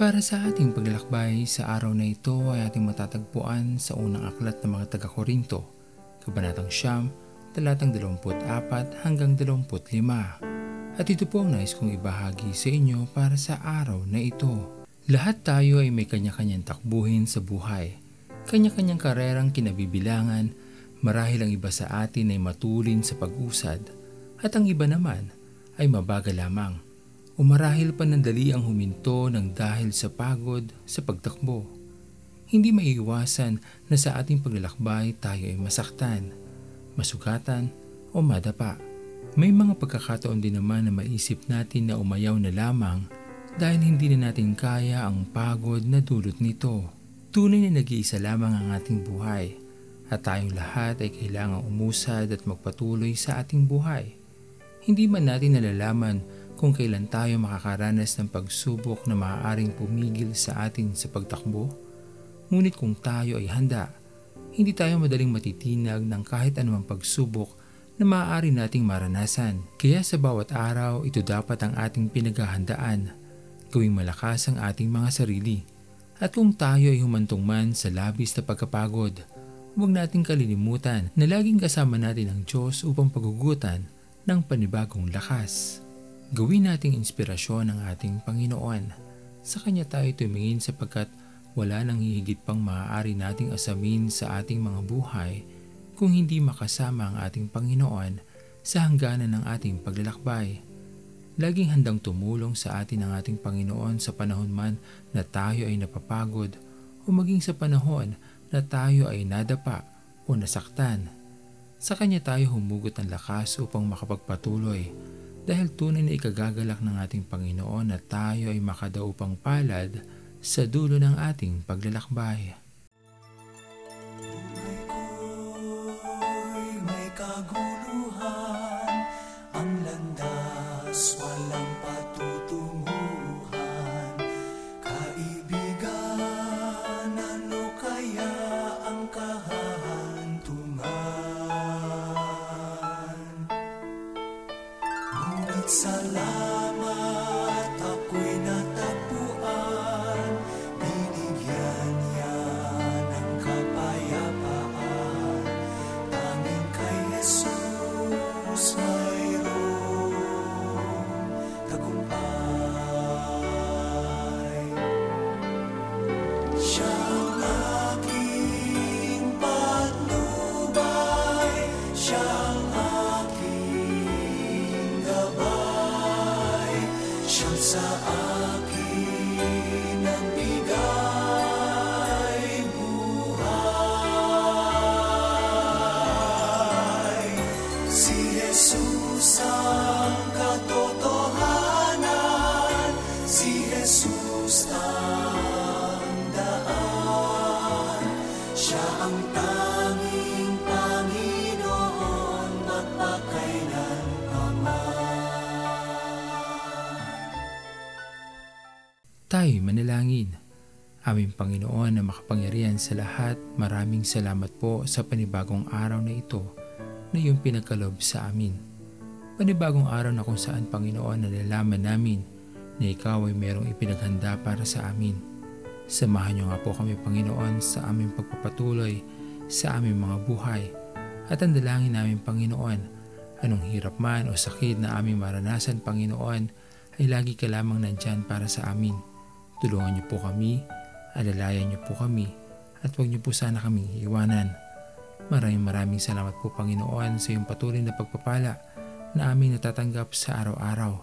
Para sa ating paglalakbay sa araw na ito ay ating matatagpuan sa unang aklat ng mga taga-Korinto, Kabanatang Siyam, talatang 24 hanggang 25. At ito po ang nais kong ibahagi sa inyo para sa araw na ito. Lahat tayo ay may kanya-kanyang takbuhin sa buhay. Kanya-kanyang karerang kinabibilangan, marahil ang iba sa atin ay matulin sa pag-usad, at ang iba naman ay mabagal lamang o marahil panandali ang huminto ng dahil sa pagod sa pagtakbo. Hindi maiiwasan na sa ating paglalakbay tayo ay masaktan, masugatan o madapa. May mga pagkakataon din naman na maisip natin na umayaw na lamang dahil hindi na natin kaya ang pagod na dulot nito. Tunay na nag-iisa lamang ang ating buhay at tayong lahat ay kailangang umusad at magpatuloy sa ating buhay. Hindi man natin nalalaman kung kailan tayo makakaranas ng pagsubok na maaaring pumigil sa atin sa pagtakbo. Ngunit kung tayo ay handa, hindi tayo madaling matitinag ng kahit anumang pagsubok na maaari nating maranasan. Kaya sa bawat araw, ito dapat ang ating pinaghahandaan. Gawing malakas ang ating mga sarili. At kung tayo ay humantong man sa labis na pagkapagod, huwag nating kalilimutan na laging kasama natin ang Diyos upang pagugutan ng panibagong lakas. Gawin nating inspirasyon ang ating Panginoon. Sa Kanya tayo tumingin sapagkat wala nang hihigit pang maaari nating asamin sa ating mga buhay kung hindi makasama ang ating Panginoon sa hangganan ng ating paglalakbay. Laging handang tumulong sa atin ang ating Panginoon sa panahon man na tayo ay napapagod o maging sa panahon na tayo ay nadapa o nasaktan. Sa Kanya tayo humugot ng lakas upang makapagpatuloy dahil tunay na ikagagalak ng ating Panginoon na tayo ay makadaupang palad sa dulo ng ating paglalakbay. Ngunit Ang tanging Panginoon Magpakailan pa Tayo manalangin. Aming Panginoon na makapangyarihan sa lahat, maraming salamat po sa panibagong araw na ito na iyong pinagkalob sa amin. Panibagong araw na kung saan Panginoon nalalaman namin na ikaw ay merong ipinaghanda para sa amin. Samahan niyo nga po kami Panginoon sa aming pagpapatuloy sa aming mga buhay at ang dalangin namin Panginoon anong hirap man o sakit na aming maranasan Panginoon ay lagi ka lamang nandyan para sa amin. Tulungan niyo po kami, alalayan niyo po kami, at huwag niyo po sana kaming iiwanan. Maraming maraming salamat po Panginoon sa iyong patuloy na pagpapala na aming natatanggap sa araw-araw.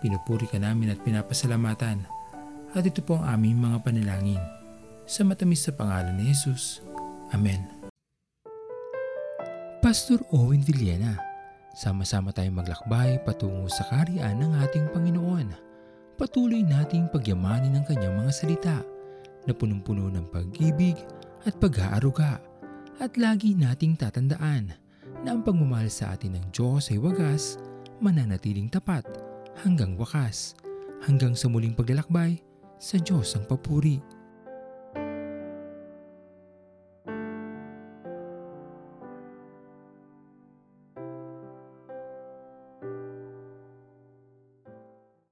Pinupuri ka namin at pinapasalamatan. At ito po ang aming mga panalangin. Sa matamis sa pangalan ni Jesus. Amen. Pastor Owen Villena, sama-sama tayong maglakbay patungo sa kariyan ng ating Panginoon. Patuloy nating pagyamanin ang kanyang mga salita na punong-puno ng pag-ibig at pag-aaruga. At lagi nating tatandaan na ang pagmamahal sa atin ng Diyos ay wagas, mananatiling tapat hanggang wakas, hanggang sa muling paglalakbay sa Diyos ang papuri.